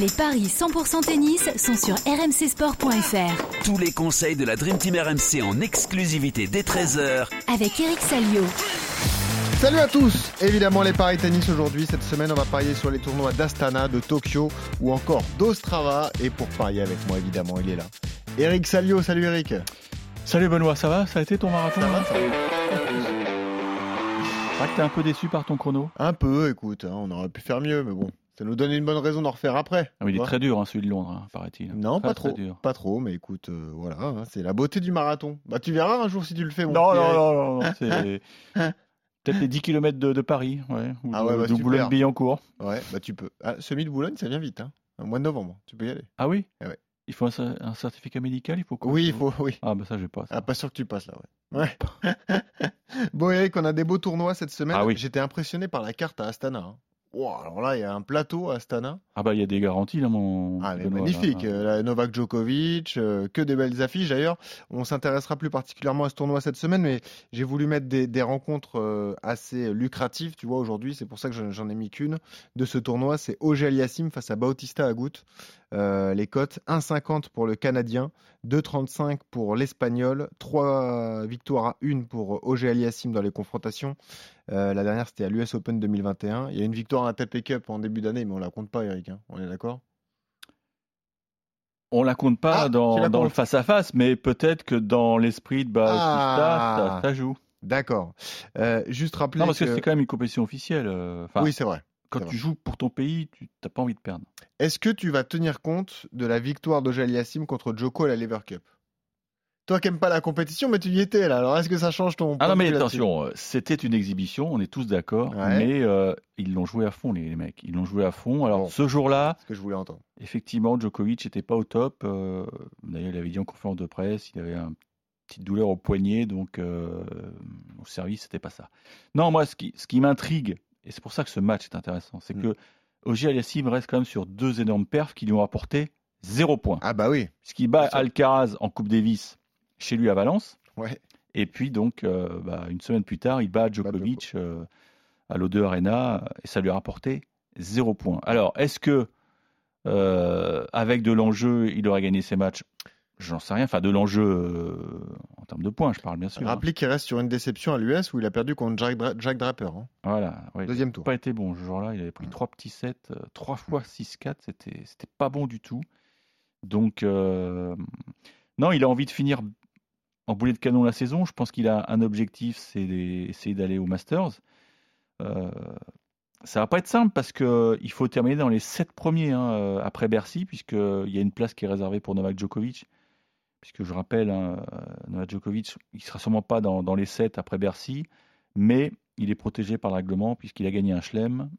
Les paris 100% tennis sont sur rmcsport.fr. Tous les conseils de la Dream Team RMC en exclusivité dès 13h Avec Eric Salio. Salut à tous Évidemment les paris tennis aujourd'hui. Cette semaine on va parier sur les tournois d'Astana, de Tokyo ou encore d'Ostrava. Et pour parier avec moi évidemment il est là. Eric Salio, salut Eric Salut Benoît, ça va? Ça a été ton marathon? Ça va, ça va. Ah, que t'es un peu déçu par ton chrono Un peu, écoute, hein, on aurait pu faire mieux, mais bon, ça nous donne une bonne raison d'en refaire après. ah, mais Il est très dur hein, celui de Londres, hein, paraît-il. Non, Très, pas trop, dur. pas trop, mais écoute, euh, voilà, hein, c'est la beauté du marathon. Bah tu verras un jour si tu le fais. Mon Non, non, non, non, non, c'est peut-être les 10 km de, de Paris, ouais, ou Ah ouais, bah. Boulogne-Billancourt. Ouais, bah tu peux. Ah, Semi de Boulogne, ça vient vite, hein. Au mois de novembre, tu peux y aller. Ah oui Ah ouais. Il faut un, cer- un certificat médical, il faut quoi Oui, il faut, oui. Ah bah ça, j'ai pas. ça. Ah, pas sûr que tu passes là, ouais. Ouais. bon, Eric, on a des beaux tournois cette semaine. Ah oui. J'étais impressionné par la carte à Astana. hein. Wow, alors là, il y a un plateau à Astana. Ah bah il y a des garanties là, mon. Ah, mais Benoît, magnifique. là. Euh, Novak Djokovic, euh, que des belles affiches. D'ailleurs, on s'intéressera plus particulièrement à ce tournoi cette semaine, mais j'ai voulu mettre des, des rencontres euh, assez lucratives, tu vois, aujourd'hui. C'est pour ça que j'en- ai mis qu'une de ce tournoi. C'est Auger Aliassime face à Bautista Agut. Euh, les cotes 1,50 pour le Canadien, 2,35 pour l'Espagnol, 3 victoires à 1 pour Auger Aliassime dans les confrontations. Euh, la dernière, c'était à l'US Open 2021. Il y a une victoire à la ATP Cup en début d'année, mais on la compte pas, Eric. hein. On est d'accord? On la compte pas Ah, dans, le face-à-face, mais peut-être que dans l'esprit de Bautista, Ah. ça, ça joue. D'accord. Euh, juste rappeler Non, parce que, que- c'est quand même une compétition officielle. euh, Enfin, Oui, c'est vrai. quand tu vrai. joues pour ton pays, tu n'as pas envie de perdre. Est-ce que tu vas tenir compte de la victoire d'Auger Aliassime contre Joko à la Lever Cup? Toi qui n'aimes pas la compétition, mais tu y étais là. Alors est-ce que ça change ton Ah point non, de mais attention, euh, c'était une exhibition, on est tous d'accord, Ouais. mais euh, ils l'ont joué à fond, les, les mecs. Ils l'ont joué à fond. Alors, Bon. ce jour-là, ce que je voulais entendre. effectivement, Djokovic n'était pas au top. euh, D'ailleurs, il avait dit en conférence de presse, il avait une petite douleur au poignet, donc euh, au service, c'était pas ça. Non, moi, ce qui, ce qui m'intrigue, et c'est pour ça que ce match est intéressant, c'est Mm. que Ogier Aliassim reste quand même sur deux énormes perfs qui lui ont apporté zéro point. Ah bah oui. Puisqu'il bat Bien sûr. Alcaraz en Coupe Davis chez lui à Valence. Ouais. Et puis donc, euh, bah, une semaine plus tard, il bat Djokovic euh, à l'O2 Arena et ça lui a rapporté zéro point. Alors, est-ce que euh, avec de l'enjeu, il aurait gagné ses matchs? J'en sais rien. Enfin, de l'enjeu en termes de points, je parle bien sûr. hein. Rappelez qu'il reste sur une déception à l'US où il a perdu contre Jack, Dra- Jack Draper. hein. Voilà. ouais. Deuxième Il tour. n'a pas été bon ce jour-là. Il avait pris trois petits sets, trois fois 6-4. C'était, c'était pas bon du tout. Donc, non, il a envie de finir en boulet de canon la saison. Je pense qu'il a un objectif, c'est d'essayer d'aller au Masters. Euh, ça va pas être simple parce que il faut terminer dans les sept premiers hein, euh, après Bercy, puisqu'il y a une place qui est réservée pour Novak Djokovic. Puisque je rappelle, hein, euh, Novak Djokovic, il sera sûrement pas dans, dans les sept après Bercy, mais il est protégé par le règlement puisqu'il a gagné un chelem,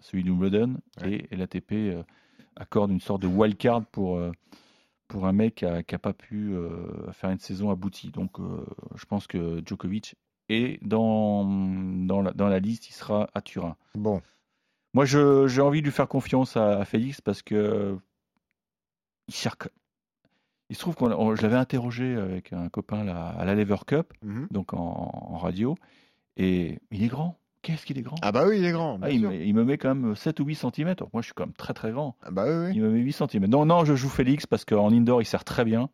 celui de Wimbledon, Ouais. et, et l'ATP euh, accorde une sorte de wildcard pour, euh, pour un mec qui n'a pas pu euh, faire une saison aboutie. Donc euh, je pense que Djokovic est dans, dans, la, dans la liste, il sera à Turin. Bon. Moi, j'ai envie de lui faire confiance à, à Félix parce que il, cherche- il se trouve qu'on on- je l'avais interrogé avec un copain là, à la Lever Cup, Mhm. donc en, en radio, et il est grand. Qu'est-ce qu'il est grand? Ah bah oui, il est grand. Ah, il, me, il me met quand même 7 ou 8 cm. Moi, je suis quand même très très grand. Ah bah oui, oui. Il me met 8 cm. Non, non, je joue Félix parce qu'en indoor, il sert très bien.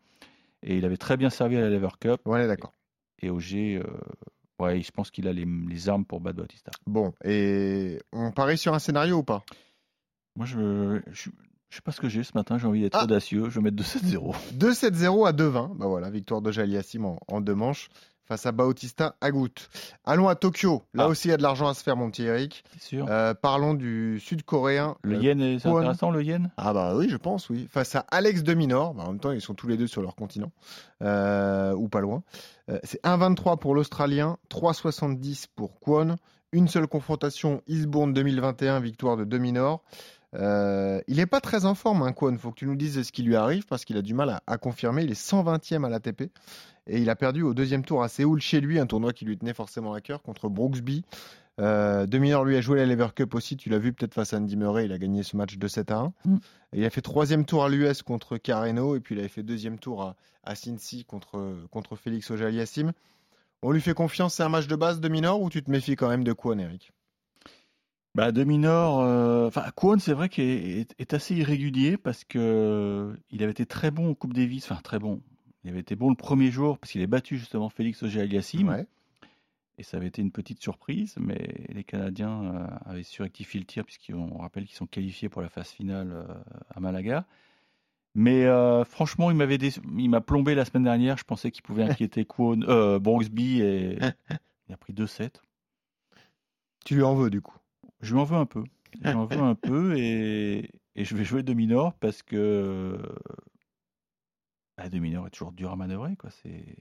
Et il avait très bien servi à la Lever Cup. Est d'accord. Et Auger, euh, ouais, je pense qu'il a les, les armes pour battre Bautista. Bon, et on parie sur un scénario ou pas? Moi, je, je, je sais pas ce que j'ai ce matin. J'ai envie d'être Ah. audacieux. Je vais mettre 2-7-0. 2-7-0 à 2-20. Bah voilà, victoire de Aliassim en, en deux manches face à Bautista Agut. Allons à Tokyo. Là Ah. aussi, il y a de l'argent à se faire, mon petit Eric. Sûr. Euh, parlons du sud-coréen. le euh, yen, est- c'est intéressant, le yen? Ah bah oui, je pense, oui. Face à Alex de Minor. Bah, en même temps, ils sont tous les deux sur leur continent. Euh, ou pas loin. Euh, c'est 1-23 pour l'Australien, 3-70 pour Kwon. Une seule confrontation, Eastbourne 2021, victoire de de Minor. Euh, il n'est pas très en forme, hein, Kwon. faut que tu nous dises ce qui lui arrive parce qu'il a du mal à, à confirmer. Il est 120e à l'ATP et il a perdu au deuxième tour à Séoul chez lui, un tournoi qui lui tenait forcément à cœur contre Brooksby. Euh, de Minor lui a joué la Lever Cup aussi, tu l'as vu peut-être face à Andy Murray, il a gagné ce match de 7 à 1. Mm. Et il a fait troisième tour à l'US contre Carreno et puis il avait fait deuxième tour à, à Cincy contre, contre Félix Auger-Aliassime. On lui fait confiance, c'est un match de base de Minor ou tu te méfies quand même de Kwon, Eric? Bah, de Minor, euh, enfin, Kwon, c'est vrai qu'il est, est assez irrégulier parce que euh, il avait été très bon au Coupe Davis, enfin très bon. Il avait été bon le premier jour parce qu'il a battu justement Félix Auger-Aliassime Ouais. et ça avait été une petite surprise, mais les Canadiens euh, avaient su rectifier le tir puisqu'on rappelle qu'ils sont qualifiés pour la phase finale euh, à Malaga. Mais franchement, il m'avait déçu- il m'a plombé la semaine dernière. Je pensais qu'il pouvait inquiéter Kwon, Brooksby et il a pris 2-7. Tu lui en veux du coup? Je lui en veux un peu. Je lui en veux un peu et, je vais jouer de minor parce que bah, de minor est toujours dur à manœuvrer. Quoi. C'est,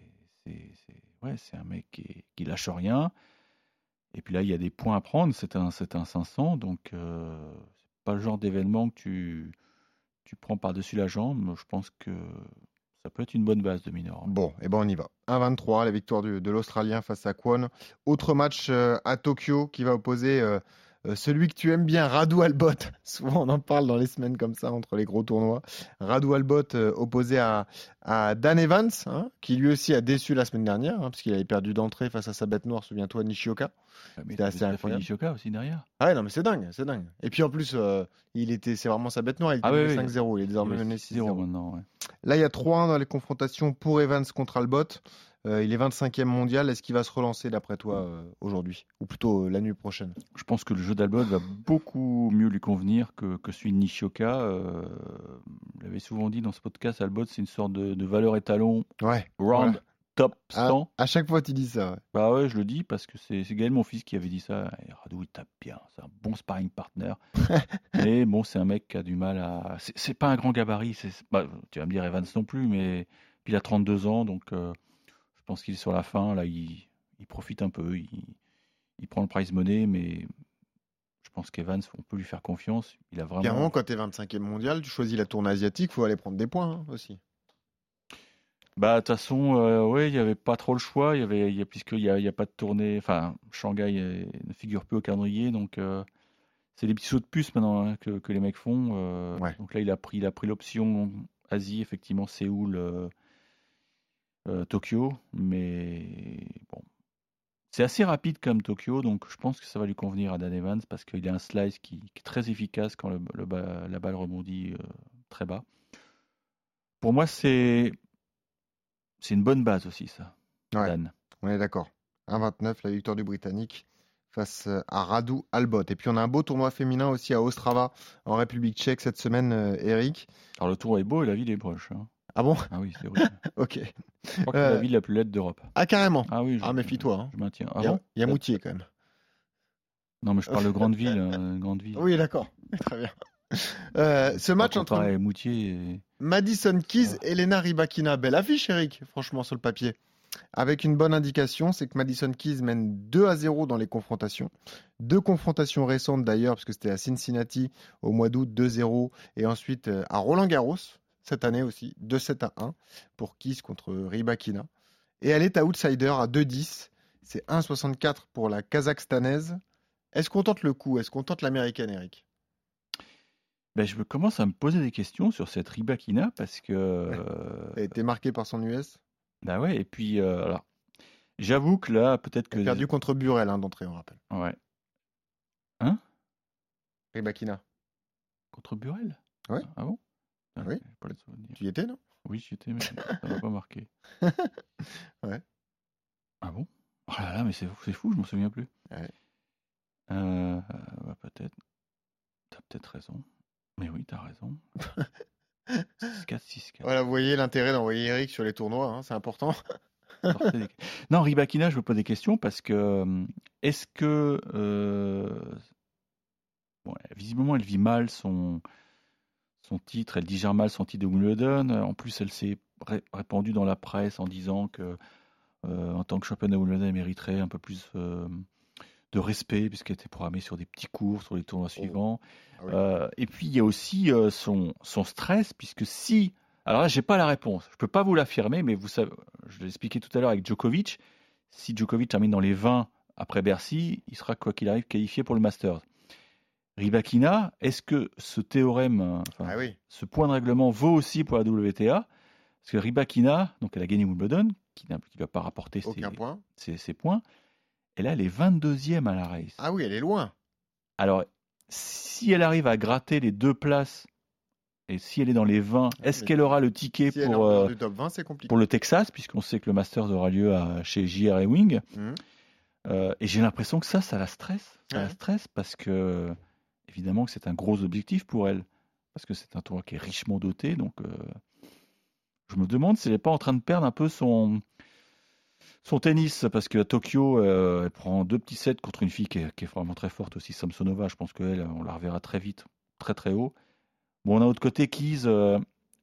c'est, un mec qui, lâche rien. Et puis là, il y a des points à prendre. C'est un, c'est un 500. Donc, euh, c'est pas le genre d'événement que tu, prends par-dessus la jambe. Je pense que ça peut être une bonne base de minor. Bon, et ben on y va. 1-23, la victoire de l'Australien face à Kwon. Autre match euh, à Tokyo qui va opposer euh, euh, celui que tu aimes bien, Radu Albot. Souvent on en parle dans les semaines comme ça entre les gros tournois. Radu Albot euh, opposé à, à Dan Evans, hein, qui lui aussi a déçu la semaine dernière, hein, parce qu'il avait perdu d'entrée face à sa bête noire, souviens-toi, Nishioka. Mais c'est assez incroyable. Nishioka aussi derrière. Ah ouais, non mais c'est dingue, c'est dingue. Et puis en plus, euh, il était, c'est vraiment sa bête noire, il était Ah oui, mené oui. 5-0, il est désormais mené 6-0 6-0. maintenant. ouais. Là, il y a 3-1 dans les confrontations pour Evans contre Albot. Euh, il est 25e mondial. Est-ce qu'il va se relancer d'après toi euh, aujourd'hui? Ou plutôt euh, la nuit prochaine? Je pense que le jeu d'Albot va beaucoup mieux lui convenir que, que celui de Nishioka. Je l'avais souvent dit dans ce podcast, Albot, c'est une sorte de, de valeur étalon Ouais. round Ouais. top À, 100. à chaque fois, tu dis ça. ouais. Bah ouais, je le dis parce que c'est Gaël, mon fils, qui avait dit ça. Et Radou, il tape bien. C'est un bon sparring partner. mais bon, c'est un mec qui a du mal à. C'est pas un grand gabarit. bah, tu vas me dire Evans non plus, mais puis il a 32 ans, donc pense qu'il est sur la fin. Là, il, il profite un peu. Il, il prend le prize money, mais je pense qu'Evans, on peut lui faire confiance. Il a vraiment. Clairement, quand tu es 25e mondial, tu choisis la tournée asiatique, faut aller prendre des points hein, aussi. Bah, de toute façon, euh, ouais, il n'y avait pas trop le choix. Il y avait, il y a, puisqu'il n'y a, y a pas de tournée. Enfin, Shanghai euh, ne figure plus au calendrier. Donc, euh, c'est des petits sauts de puce maintenant hein, que, que les mecs font. euh, Ouais. Donc là, il a pris, il a pris l'option Asie, effectivement, Séoul, euh, Tokyo. Mais bon, c'est assez rapide comme Tokyo. Donc, je pense que ça va lui convenir à Dan Evans parce qu'il a un slice qui, qui est très efficace quand le, le ba- la balle rebondit euh, très bas. Pour moi, c'est c'est une bonne base aussi, ça. Ouais. Dan. On est d'accord. 1-29, la victoire du Britannique face euh, à Radu Albot. Et puis, on a un beau tournoi féminin aussi à Ostrava, en République tchèque, cette semaine, Eric. Alors, le tour est beau et la ville est proche. hein. Ah bon? Ah oui, c'est horrible. Ok. Je crois que c'est Euh, la ville la plus laide d'Europe. Ah, carrément. Ah oui, je, Ah, méfie-toi. hein. je maintiens. Ah Il y a, bon? il y a Moutier quand même. Non, mais je parle de grande ville. euh, grande ville. Oui, d'accord. Très bien. Euh, ce match entre Moutier. et- Madison Keys, Elena Rybakina. Belle affiche, Eric, franchement, sur le papier. Avec une bonne indication, c'est que Madison Keys mène 2 à 0 dans les confrontations. Deux confrontations récentes d'ailleurs, parce que c'était à Cincinnati au mois d'août, 2-0. Et ensuite euh, à Roland Garros, cette année aussi, 2-7 à 1 pour Keys contre Rybakina. Et elle est à outsider à 2-10. C'est 1-64 pour la Kazakhstanaise. Est-ce qu'on tente le coup? Est-ce qu'on tente l'américaine, Eric? Ben, je me- commence à me poser des questions sur cette Ribakina parce que. euh, Elle a été marquée par son US. bah ouais, et puis. euh, alors, j'avoue que là, peut-être que. Perdu contre Burel hein, d'entrée, on rappelle. Ouais. Rybakina. Contre Burel Ouais. Ah bon? Oui. pas le souvenir. Tu y étais, non? Oui, j'y étais, mais ça m'a pas marqué. Ouais. Ah bon? Oh là là, mais c'est fou, je m'en souviens plus. Ouais. Euh, ouais, peut-être. T'as peut-être raison. Mais oui, t'as raison. 6-4, 6-4. Voilà, vous voyez l'intérêt d'envoyer Eric sur les tournois, hein, c'est important. Non, Ribakina, je me pose des questions parce que euh, est-ce que euh, bon, visiblement elle vit mal son son titre, elle digère mal son titre de Wimbledon. En plus, elle s'est ré- répandue dans la presse en disant que euh, en tant que championne de Wimbledon, elle mériterait un peu plus euh, de respect puisqu'elle était programmée sur des petits cours, sur les tournois suivants. Ah oui. Euh, et puis il y a aussi son, son stress puisque si alors là, j'ai pas la réponse. Je peux pas vous l'affirmer, mais vous savez, je l'ai expliqué tout à l'heure avec Djokovic. Si Djokovic termine dans les 20 après Bercy, il sera quoi qu'il arrive qualifié pour le Masters. Ribakina, est-ce que ce théorème, euh, enfin, Ah oui. ce point de règlement vaut aussi pour la WTA Parce que Ribakina, donc elle a gagné Wimbledon, qui ne va pas rapporter ses, Aucun point. ses- ses points, et là elle est 22e à la race. Ah oui, elle est loin. Alors, si elle arrive à gratter les deux places et si elle est dans les 20, est-ce mais qu'elle aura le ticket Si pour, euh, du top 20, c'est compliqué. pour le Texas, puisqu'on sait que le Masters aura lieu à- chez JR Wing Mhm. Euh, Et j'ai l'impression que ça, ça la stresse. Ça la stresse parce que, évidemment, que c'est un gros objectif pour elle. Parce que c'est un tournoi qui est richement doté. Donc, euh, je me demande si elle n'est pas en train de perdre un peu son, son tennis. Parce qu'à Tokyo, euh, elle prend deux petits sets contre une fille qui est, vraiment très forte aussi, Samsonova. Je pense qu'elle, on la reverra très vite, très très haut. Bon, on a l'autre côté Keys. euh,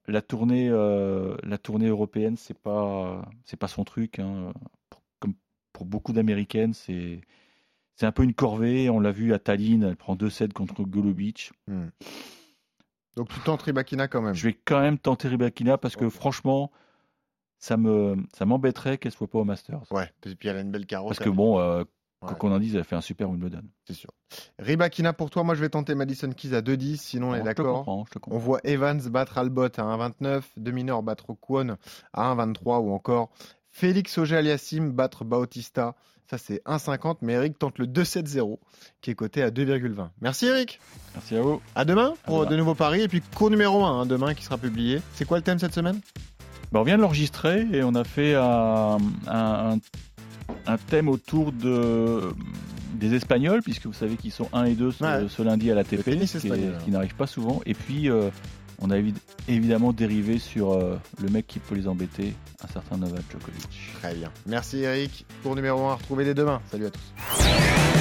la tournée, la tournée européenne, c'est pas, c'est pas son truc. hein. Comme pour beaucoup d'américaines, c'est, c'est un peu une corvée. On l'a vu à Tallinn, elle prend 2-7 contre Golubic. Hmm. Donc tu tentes Ribakina quand même. Je vais quand même tenter Rybakina parce que franchement, ça me, ça m'embêterait qu'elle soit pas au Masters. Ouais, et puis elle a une belle carotte. Parce que bon, euh, Ouais. qu'on en dise, elle a fait un super Wimbledon. c'est sûr. Ribakina pour toi, moi je vais tenter Madison Keys à 2-10, sinon on est je te d'accord. On voit Evans battre Albot à 1,29, Deminor battre Kwon à 1,23 ou encore Félix Auger-Aliassime battre Bautista. Ça c'est 1,50, mais Eric tente le 2-7-0 qui est coté à 2,20. Merci Eric. Merci à vous. À demain pour demain. de nouveaux paris et puis cours numéro 1 demain qui sera publié. C'est quoi le thème cette semaine? Ben, on vient de l'enregistrer et on a fait un, un- un thème autour de, des Espagnols, puisque vous savez qu'ils sont 1 et 2 ce, Ouais. ce lundi à la TP, ce qui n'arrive pas souvent. Et puis, euh, on a évi- évidemment dérivé sur euh, le mec qui peut les embêter, un certain Novak Djokovic. Très bien. Merci Eric. Cours numéro 1 à retrouver dès demain. Salut à tous.